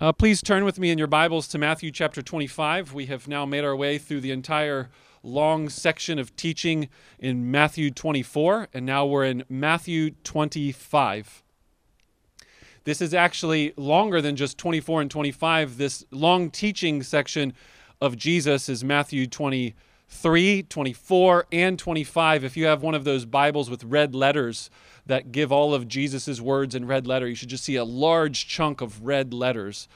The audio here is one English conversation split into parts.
Uh, please turn with me in your Bibles to Matthew chapter 25. We have now made our way through the entire long section of teaching in Matthew 24, and now we're in Matthew 25. This is actually longer than just 24 and 25. This long teaching section of Jesus is Matthew 23, 24, and 25. If you have one of those Bibles with red letters, that give all of Jesus' words in red letter. You should just see a large chunk of red letters.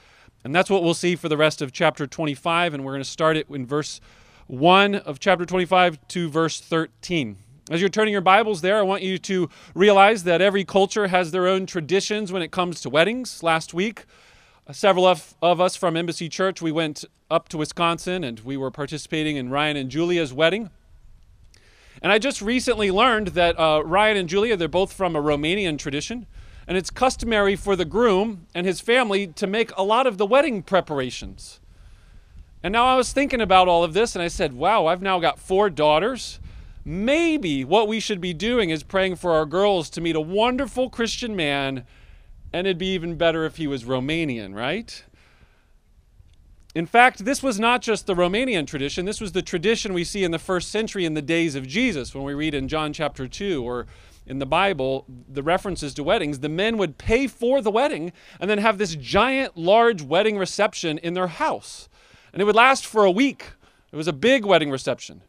And that's what we'll see for the rest of chapter 25. And we're going to start it in verse 1 of chapter 25 to verse 13. As you're turning your Bibles there, I want you to realize that every culture has their own traditions when it comes to weddings. Last week, several of, of us from Embassy Church, we went up to Wisconsin and we were participating in Ryan and Julia's wedding. And I just recently learned that uh, Ryan and Julia, they're both from a Romanian tradition. And it's customary for the groom and his family to make a lot of the wedding preparations. And now I was thinking about all of this and I said, wow, I've now got four daughters. Maybe what we should be doing is praying for our girls to meet a wonderful Christian man, and it'd be even better if he was Romanian, right? In fact, this was not just the Romanian tradition, this was the tradition we see in the first century in the days of Jesus when we read in John chapter 2 or in the Bible the references to weddings. The men would pay for the wedding and then have this giant, large wedding reception in their house. And it would last for a week. It was a big wedding reception,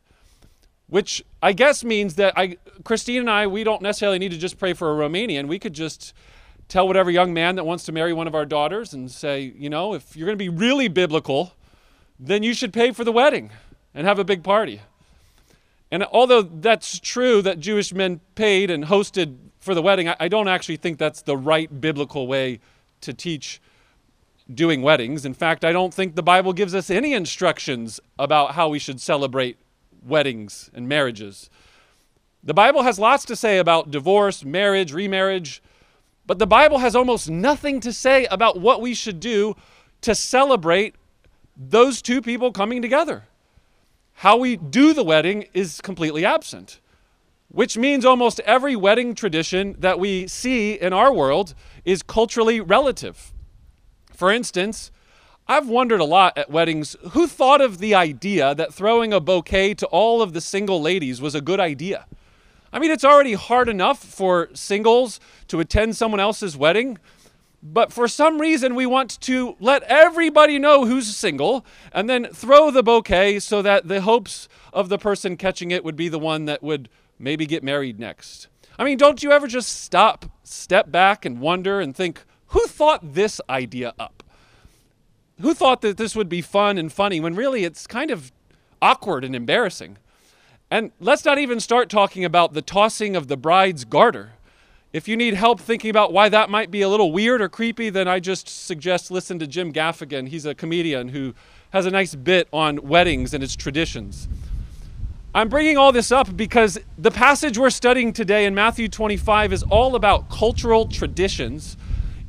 which I guess means that I, Christine and I, we don't necessarily need to just pray for a Romanian. We could just tell whatever young man that wants to marry one of our daughters and say, you know, if you're going to be really biblical, then you should pay for the wedding and have a big party. And although that's true that Jewish men paid and hosted for the wedding, I, don't actually think that's the right biblical way to teach doing weddings. In fact, I don't think the Bible gives us any instructions about how we should celebrate weddings and marriages. The Bible has lots to say about divorce, marriage, remarriage, but the Bible has almost nothing to say about what we should do to celebrate those two people coming together. How we do the wedding is completely absent, which means almost every wedding tradition that we see in our world is culturally relative. For instance, I've wondered a lot at weddings who thought of the idea that throwing a bouquet to all of the single ladies was a good idea. I mean, it's already hard enough for singles to attend someone else's wedding, but for some reason we want to let everybody know who's single and then throw the bouquet so that the hopes of the person catching it would be the one that would maybe get married next. I mean, don't you ever just stop, step back, and wonder and think, who thought this idea up? Who thought that this would be fun and funny when really it's kind of awkward and embarrassing? And let's not even start talking about the tossing of the bride's garter. If you need help thinking about why that might be a little weird or creepy, then I just suggest listen to Jim Gaffigan. He's a comedian who has a nice bit on weddings and its traditions. I'm bringing all this up because the passage we're studying today in Matthew 25 is all about cultural traditions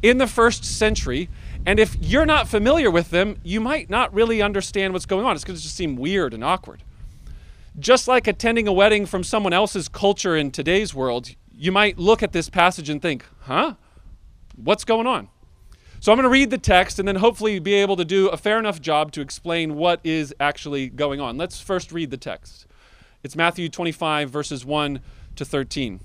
in the first century. And if you're not familiar with them, you might not really understand what's going on. It's going to just seem weird and awkward. Just like attending a wedding from someone else's culture in today's world, you might look at this passage and think, huh? What's going on? So I'm going to read the text and then hopefully be able to do a fair enough job to explain what is actually going on. Let's first read the text. It's Matthew 25, verses 1 to 13.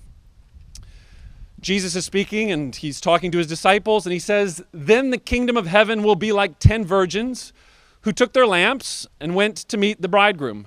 Jesus is speaking and he's talking to his disciples, and he says, Then the kingdom of heaven will be like ten virgins who took their lamps and went to meet the bridegroom.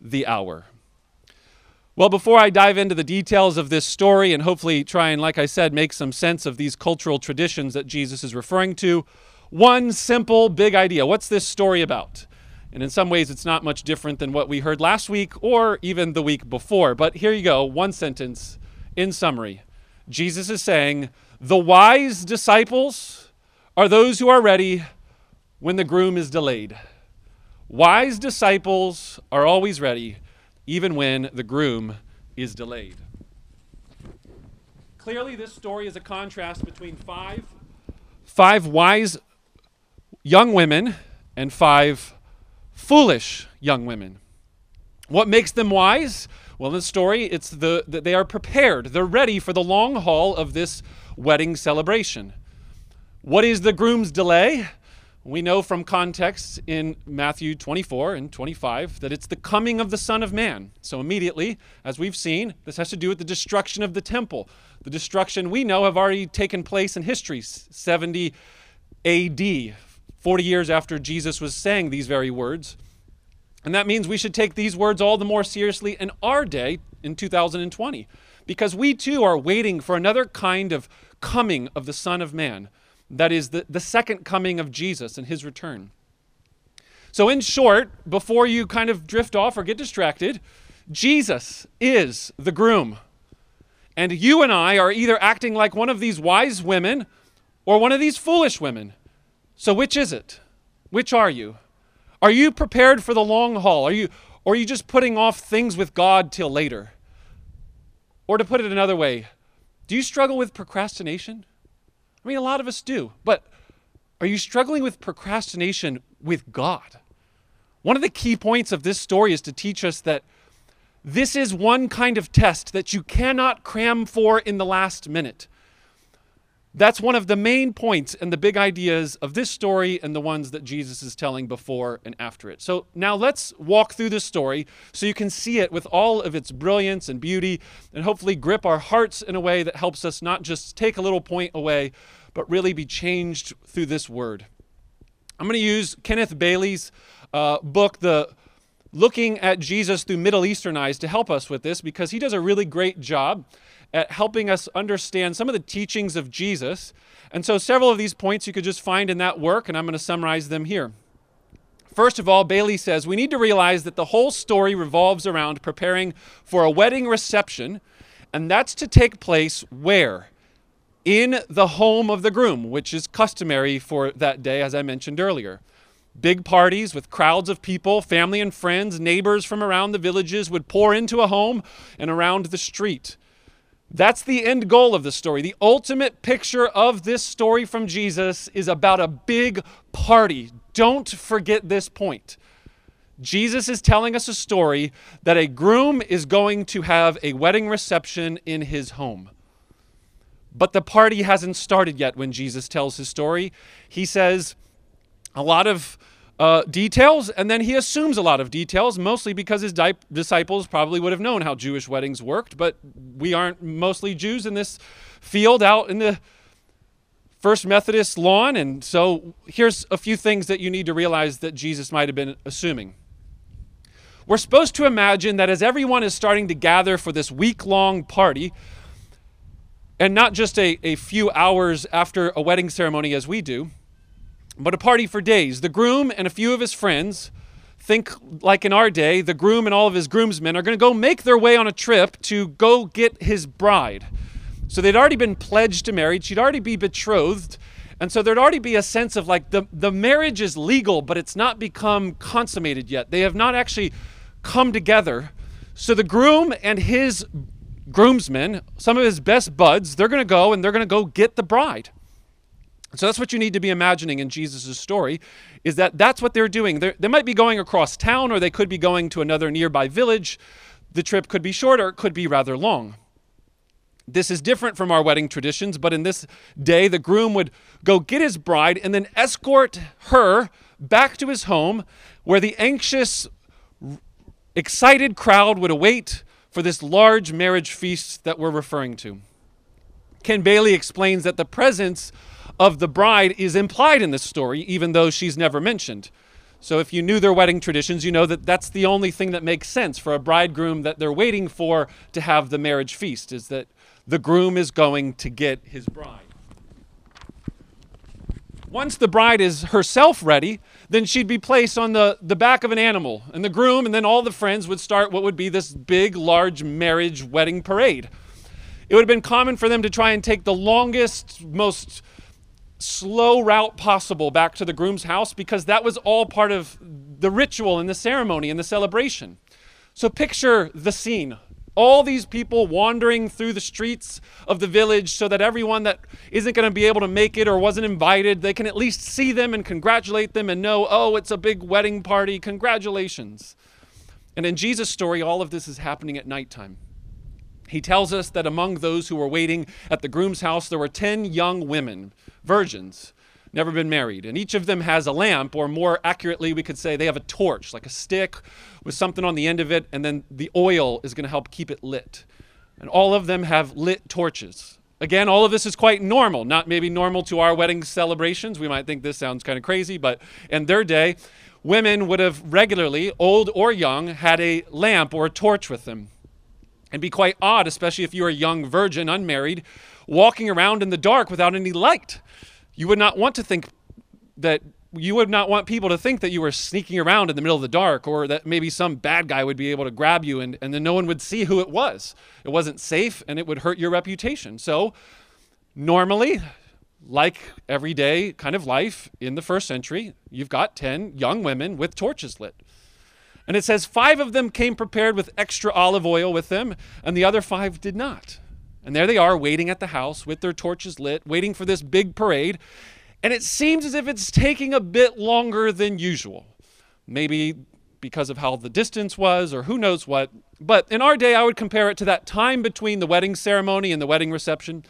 the hour. Well, before I dive into the details of this story and hopefully try and, like I said, make some sense of these cultural traditions that Jesus is referring to, one simple big idea. What's this story about? And in some ways, it's not much different than what we heard last week or even the week before. But here you go one sentence in summary. Jesus is saying, The wise disciples are those who are ready when the groom is delayed. Wise disciples are always ready even when the groom is delayed. Clearly, this story is a contrast between five, five wise young women and five foolish young women. What makes them wise? Well, in the story, it's the that they are prepared. They're ready for the long haul of this wedding celebration. What is the groom's delay? We know from context in Matthew 24 and 25 that it's the coming of the Son of Man. So, immediately, as we've seen, this has to do with the destruction of the temple. The destruction we know have already taken place in history, 70 AD, 40 years after Jesus was saying these very words. And that means we should take these words all the more seriously in our day in 2020, because we too are waiting for another kind of coming of the Son of Man that is the, the second coming of Jesus and his return. So, in short, before you kind of drift off or get distracted, Jesus is the groom. And you and I are either acting like one of these wise women or one of these foolish women. So, which is it? Which are you? Are you prepared for the long haul? Are you, or are you just putting off things with God till later? Or to put it another way, do you struggle with procrastination? I mean, a lot of us do. But are you struggling with procrastination with God? One of the key points of this story is to teach us that this is one kind of test that you cannot cram for in the last minute. That's one of the main points and the big ideas of this story and the ones that Jesus is telling before and after it. So now let's walk through this story so you can see it with all of its brilliance and beauty and hopefully grip our hearts in a way that helps us not just take a little point away, but really be changed through this word. I'm going to use Kenneth Bailey's uh, book, The Looking at Jesus Through Middle Eastern Eyes, to help us with this because he does a really great job at helping us understand some of the teachings of Jesus. And so, several of these points you could just find in that work, and I'm going to summarize them here. First of all, Bailey says we need to realize that the whole story revolves around preparing for a wedding reception, and that's to take place where? In the home of the groom, which is customary for that day, as I mentioned earlier. Big parties with crowds of people, family and friends, neighbors from around the villages would pour into a home and around the street. That's the end goal of the story. The ultimate picture of this story from Jesus is about a big party. Don't forget this point. Jesus is telling us a story that a groom is going to have a wedding reception in his home. But the party hasn't started yet when Jesus tells his story. He says a lot of uh, details, and then he assumes a lot of details, mostly because his di- disciples probably would have known how Jewish weddings worked, but we aren't mostly Jews in this field out in the First Methodist lawn, and so here's a few things that you need to realize that Jesus might have been assuming. We're supposed to imagine that as everyone is starting to gather for this week long party, and not just a, a few hours after a wedding ceremony as we do, but a party for days. The groom and a few of his friends, think like in our day, the groom and all of his groomsmen are going to go make their way on a trip to go get his bride. So they'd already been pledged to marriage, she'd already be betrothed. And so there'd already be a sense of like the, the marriage is legal, but it's not become consummated yet. They have not actually come together. So the groom and his groomsmen, some of his best buds, they're going to go and they're going to go get the bride. So that's what you need to be imagining in Jesus' story is that that's what they're doing. They're, they might be going across town or they could be going to another nearby village. The trip could be shorter, could be rather long. This is different from our wedding traditions, but in this day, the groom would go get his bride and then escort her back to his home where the anxious, excited crowd would await for this large marriage feast that we're referring to. Ken Bailey explains that the presence of the bride is implied in this story, even though she's never mentioned. So if you knew their wedding traditions, you know that that's the only thing that makes sense for a bridegroom that they're waiting for to have the marriage feast is that the groom is going to get his bride. Once the bride is herself ready, then she'd be placed on the, the back of an animal, and the groom and then all the friends would start what would be this big, large marriage wedding parade. It would have been common for them to try and take the longest, most slow route possible back to the groom's house because that was all part of the ritual and the ceremony and the celebration. So picture the scene all these people wandering through the streets of the village so that everyone that isn't going to be able to make it or wasn't invited, they can at least see them and congratulate them and know, oh, it's a big wedding party. Congratulations. And in Jesus' story, all of this is happening at nighttime. He tells us that among those who were waiting at the groom's house, there were 10 young women, virgins, never been married. And each of them has a lamp, or more accurately, we could say they have a torch, like a stick with something on the end of it, and then the oil is going to help keep it lit. And all of them have lit torches. Again, all of this is quite normal, not maybe normal to our wedding celebrations. We might think this sounds kind of crazy, but in their day, women would have regularly, old or young, had a lamp or a torch with them. And be quite odd, especially if you're a young virgin, unmarried, walking around in the dark without any light. You would not want to think that you would not want people to think that you were sneaking around in the middle of the dark or that maybe some bad guy would be able to grab you and, and then no one would see who it was. It wasn't safe and it would hurt your reputation. So, normally, like everyday kind of life in the first century, you've got 10 young women with torches lit. And it says five of them came prepared with extra olive oil with them, and the other five did not. And there they are waiting at the house with their torches lit, waiting for this big parade. And it seems as if it's taking a bit longer than usual. Maybe because of how the distance was, or who knows what. But in our day, I would compare it to that time between the wedding ceremony and the wedding reception.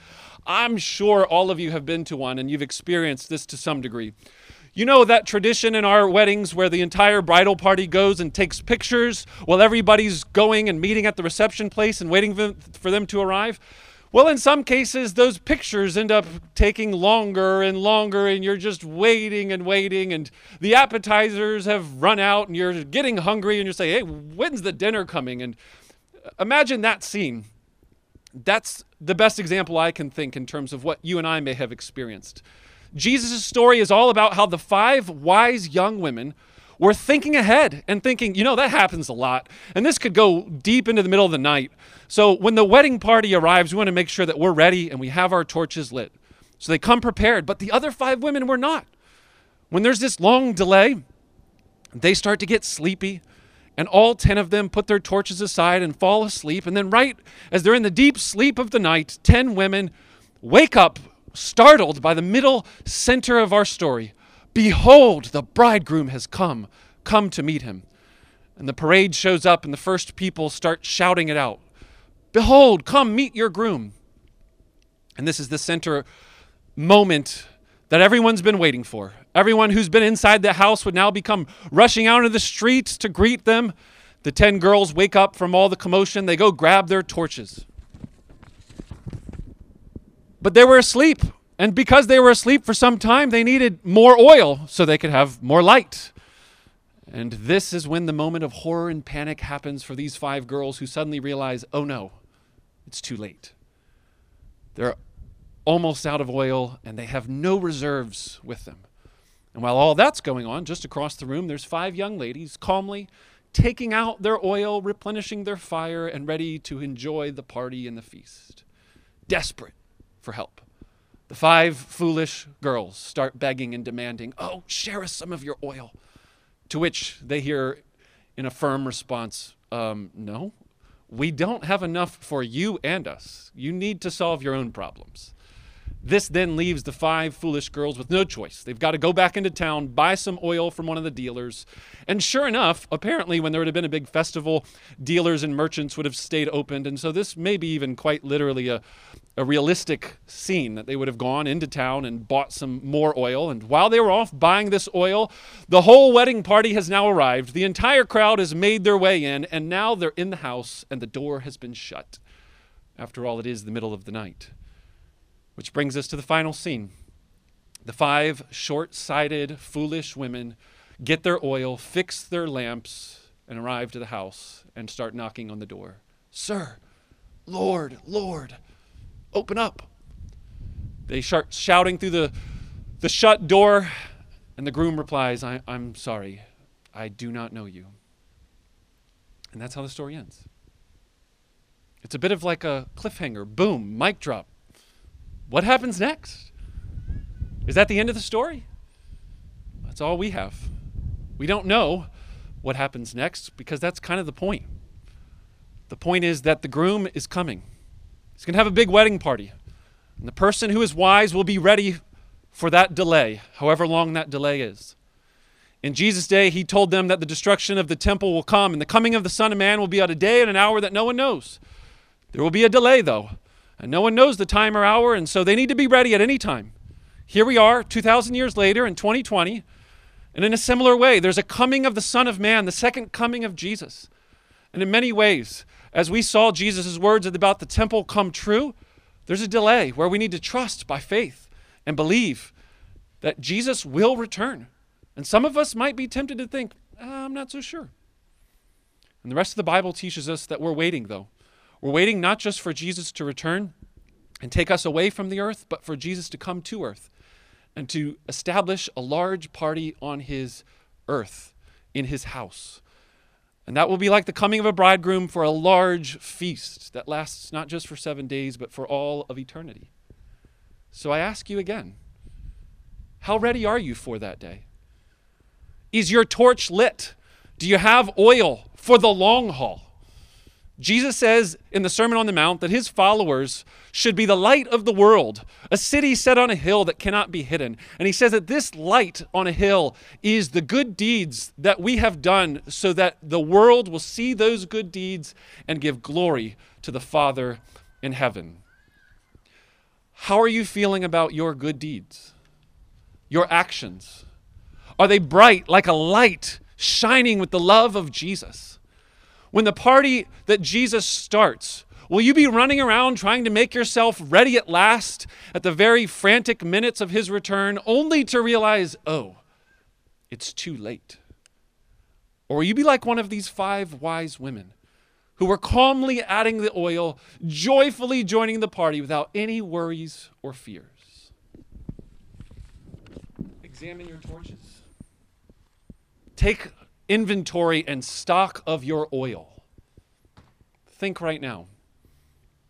I'm sure all of you have been to one and you've experienced this to some degree. You know that tradition in our weddings where the entire bridal party goes and takes pictures while everybody's going and meeting at the reception place and waiting for them to arrive? Well, in some cases, those pictures end up taking longer and longer, and you're just waiting and waiting, and the appetizers have run out, and you're getting hungry, and you're saying, Hey, when's the dinner coming? And uh, imagine that scene. That's the best example I can think in terms of what you and I may have experienced. Jesus' story is all about how the five wise young women were thinking ahead and thinking, you know, that happens a lot. And this could go deep into the middle of the night. So when the wedding party arrives, we want to make sure that we're ready and we have our torches lit. So they come prepared. But the other five women were not. When there's this long delay, they start to get sleepy. And all 10 of them put their torches aside and fall asleep. And then, right as they're in the deep sleep of the night, 10 women wake up startled by the middle center of our story Behold, the bridegroom has come. Come to meet him. And the parade shows up, and the first people start shouting it out Behold, come meet your groom. And this is the center moment that everyone's been waiting for. Everyone who's been inside the house would now become rushing out into the streets to greet them. The 10 girls wake up from all the commotion. They go grab their torches. But they were asleep. And because they were asleep for some time, they needed more oil so they could have more light. And this is when the moment of horror and panic happens for these five girls who suddenly realize oh no, it's too late. They're almost out of oil and they have no reserves with them. And while all that's going on, just across the room, there's five young ladies calmly taking out their oil, replenishing their fire, and ready to enjoy the party and the feast. Desperate for help. The five foolish girls start begging and demanding, Oh, share us some of your oil. To which they hear in a firm response, um, No, we don't have enough for you and us. You need to solve your own problems. This then leaves the five foolish girls with no choice. They've got to go back into town, buy some oil from one of the dealers. And sure enough, apparently, when there would have been a big festival, dealers and merchants would have stayed opened. And so this may be even quite literally a, a realistic scene that they would have gone into town and bought some more oil. And while they were off buying this oil, the whole wedding party has now arrived. The entire crowd has made their way in, and now they're in the house, and the door has been shut. After all, it is the middle of the night. Which brings us to the final scene. The five short sighted, foolish women get their oil, fix their lamps, and arrive to the house and start knocking on the door. Sir, Lord, Lord, open up. They start shouting through the, the shut door, and the groom replies, I, I'm sorry, I do not know you. And that's how the story ends. It's a bit of like a cliffhanger. Boom, mic drop. What happens next? Is that the end of the story? That's all we have. We don't know what happens next because that's kind of the point. The point is that the groom is coming. He's going to have a big wedding party. And the person who is wise will be ready for that delay, however long that delay is. In Jesus' day, he told them that the destruction of the temple will come, and the coming of the Son of Man will be at a day and an hour that no one knows. There will be a delay, though, and no one knows the time or hour, and so they need to be ready at any time. Here we are, 2,000 years later in 2020, and in a similar way, there's a coming of the Son of Man, the second coming of Jesus. And in many ways, as we saw Jesus' words about the temple come true, there's a delay where we need to trust by faith and believe that Jesus will return. And some of us might be tempted to think, ah, I'm not so sure. And the rest of the Bible teaches us that we're waiting, though. We're waiting not just for Jesus to return and take us away from the earth, but for Jesus to come to earth and to establish a large party on his earth, in his house. And that will be like the coming of a bridegroom for a large feast that lasts not just for seven days, but for all of eternity. So I ask you again how ready are you for that day? Is your torch lit? Do you have oil for the long haul? Jesus says in the Sermon on the Mount that his followers should be the light of the world, a city set on a hill that cannot be hidden. And he says that this light on a hill is the good deeds that we have done so that the world will see those good deeds and give glory to the Father in heaven. How are you feeling about your good deeds? Your actions? Are they bright like a light shining with the love of Jesus? When the party that Jesus starts, will you be running around trying to make yourself ready at last at the very frantic minutes of his return, only to realize, oh, it's too late? Or will you be like one of these five wise women who were calmly adding the oil, joyfully joining the party without any worries or fears? Examine your torches. Take inventory and stock of your oil. Think right now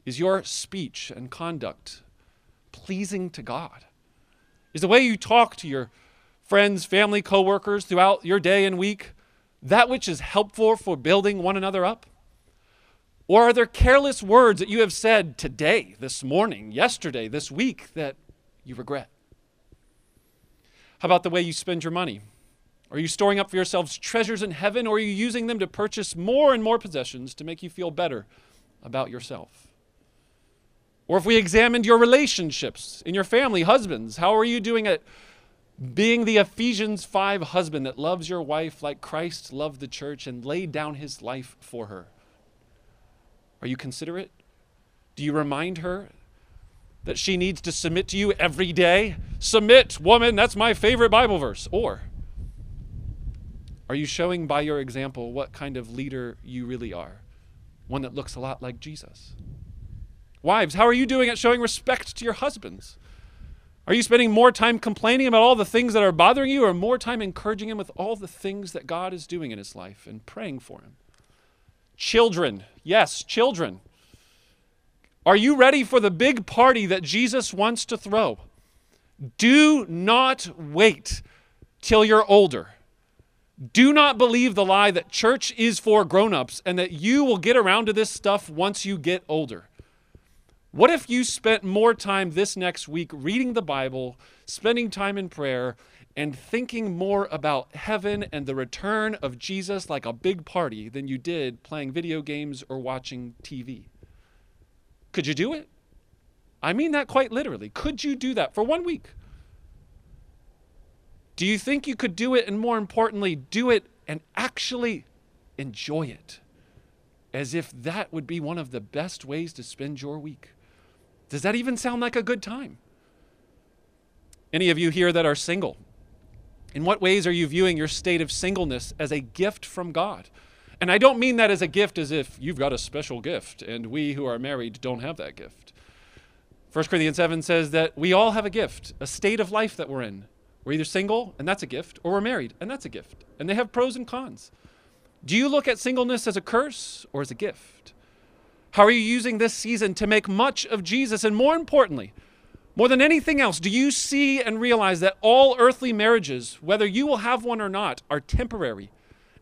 is your speech and conduct pleasing to God? Is the way you talk to your friends, family, coworkers throughout your day and week that which is helpful for building one another up? Or are there careless words that you have said today, this morning, yesterday, this week that you regret? How about the way you spend your money? Are you storing up for yourselves treasures in heaven, or are you using them to purchase more and more possessions to make you feel better about yourself? Or if we examined your relationships in your family, husbands, how are you doing at being the Ephesians 5 husband that loves your wife like Christ loved the church and laid down his life for her? Are you considerate? Do you remind her that she needs to submit to you every day? Submit, woman, that's my favorite Bible verse. Or, are you showing by your example what kind of leader you really are? One that looks a lot like Jesus. Wives, how are you doing at showing respect to your husbands? Are you spending more time complaining about all the things that are bothering you or more time encouraging him with all the things that God is doing in his life and praying for him? Children, yes, children. Are you ready for the big party that Jesus wants to throw? Do not wait till you're older. Do not believe the lie that church is for grown-ups and that you will get around to this stuff once you get older. What if you spent more time this next week reading the Bible, spending time in prayer, and thinking more about heaven and the return of Jesus like a big party than you did playing video games or watching TV? Could you do it? I mean that quite literally. Could you do that for one week? Do you think you could do it and more importantly, do it and actually enjoy it? As if that would be one of the best ways to spend your week. Does that even sound like a good time? Any of you here that are single, In what ways are you viewing your state of singleness as a gift from God? And I don't mean that as a gift as if you've got a special gift and we who are married don't have that gift. 1 Corinthians 7 says that we all have a gift, a state of life that we're in. We're either single, and that's a gift, or we're married, and that's a gift. And they have pros and cons. Do you look at singleness as a curse or as a gift? How are you using this season to make much of Jesus? And more importantly, more than anything else, do you see and realize that all earthly marriages, whether you will have one or not, are temporary?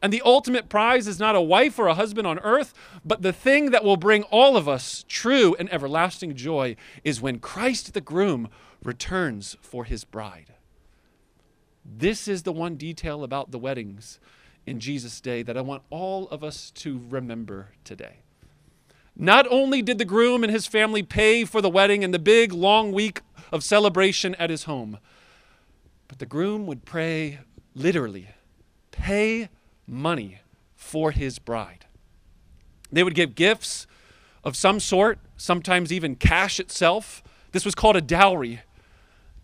And the ultimate prize is not a wife or a husband on earth, but the thing that will bring all of us true and everlasting joy is when Christ the groom returns for his bride. This is the one detail about the weddings in Jesus' day that I want all of us to remember today. Not only did the groom and his family pay for the wedding and the big long week of celebration at his home, but the groom would pray literally, pay money for his bride. They would give gifts of some sort, sometimes even cash itself. This was called a dowry.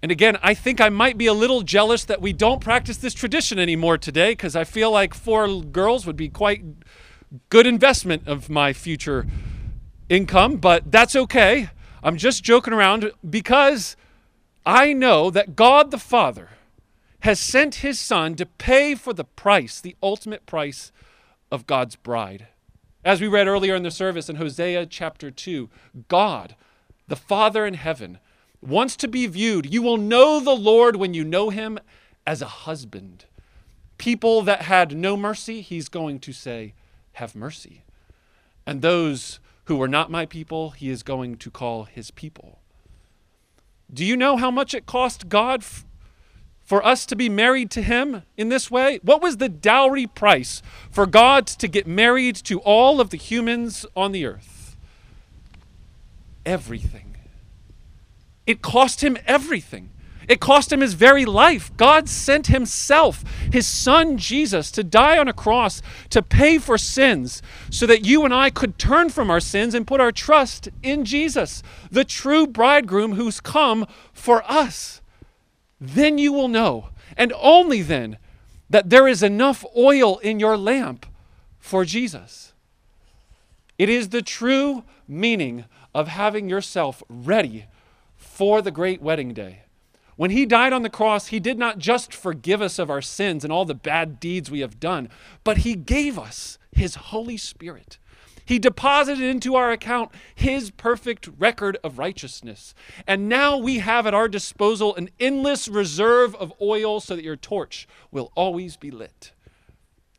And again, I think I might be a little jealous that we don't practice this tradition anymore today because I feel like four girls would be quite good investment of my future income, but that's okay. I'm just joking around because I know that God the Father has sent his son to pay for the price, the ultimate price of God's bride. As we read earlier in the service in Hosea chapter 2, God, the Father in heaven, wants to be viewed. You will know the Lord when you know him as a husband. People that had no mercy, he's going to say, Have mercy. And those who were not my people, he is going to call his people. Do you know how much it cost God f- for us to be married to him in this way? What was the dowry price for God to get married to all of the humans on the earth? Everything. It cost him everything. It cost him his very life. God sent himself, his son Jesus, to die on a cross to pay for sins so that you and I could turn from our sins and put our trust in Jesus, the true bridegroom who's come for us. Then you will know, and only then, that there is enough oil in your lamp for Jesus. It is the true meaning of having yourself ready for the great wedding day. When he died on the cross, he did not just forgive us of our sins and all the bad deeds we have done, but he gave us his Holy Spirit. He deposited into our account his perfect record of righteousness. And now we have at our disposal an endless reserve of oil so that your torch will always be lit.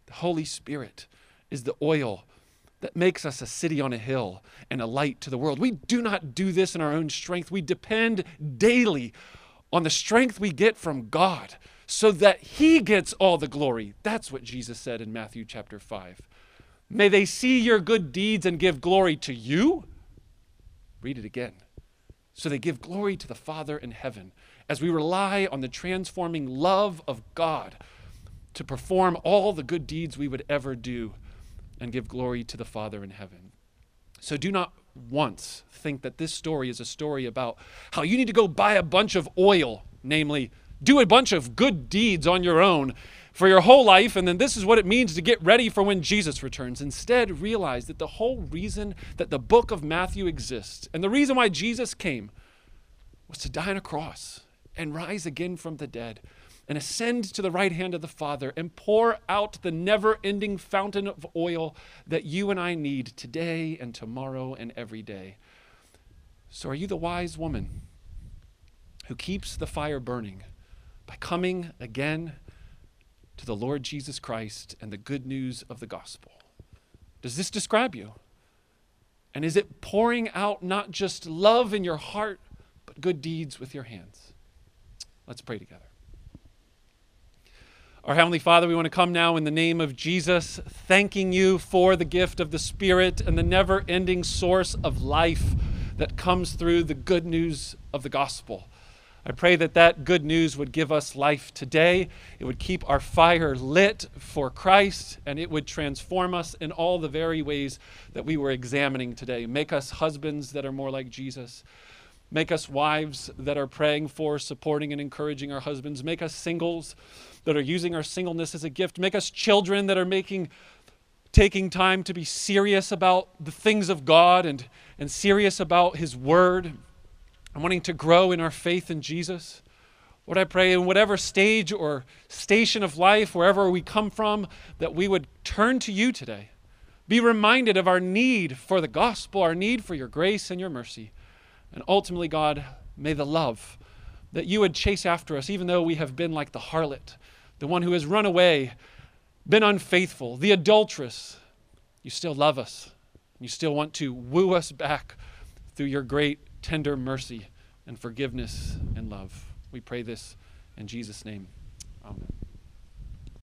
The Holy Spirit is the oil that makes us a city on a hill and a light to the world. We do not do this in our own strength. We depend daily on the strength we get from God so that He gets all the glory. That's what Jesus said in Matthew chapter 5. May they see your good deeds and give glory to you. Read it again. So they give glory to the Father in heaven as we rely on the transforming love of God to perform all the good deeds we would ever do and give glory to the Father in heaven. So do not once think that this story is a story about how you need to go buy a bunch of oil, namely, do a bunch of good deeds on your own for your whole life, and then this is what it means to get ready for when Jesus returns. Instead, realize that the whole reason that the book of Matthew exists and the reason why Jesus came was to die on a cross and rise again from the dead and ascend to the right hand of the Father and pour out the never ending fountain of oil that you and I need today and tomorrow and every day. So, are you the wise woman who keeps the fire burning by coming again to the Lord Jesus Christ and the good news of the gospel? Does this describe you? And is it pouring out not just love in your heart, but good deeds with your hands? Let's pray together. Our Heavenly Father, we want to come now in the name of Jesus, thanking you for the gift of the Spirit and the never ending source of life that comes through the good news of the gospel. I pray that that good news would give us life today. It would keep our fire lit for Christ, and it would transform us in all the very ways that we were examining today. Make us husbands that are more like Jesus. Make us wives that are praying for, supporting, and encouraging our husbands. Make us singles that are using our singleness as a gift. Make us children that are making taking time to be serious about the things of God and, and serious about His Word and wanting to grow in our faith in Jesus. Lord, I pray in whatever stage or station of life, wherever we come from, that we would turn to you today. Be reminded of our need for the gospel, our need for your grace and your mercy. And ultimately, God, may the love that you would chase after us, even though we have been like the harlot, the one who has run away been unfaithful, the adulteress, you still love us. You still want to woo us back through your great, tender mercy and forgiveness and love. We pray this in Jesus' name. Amen.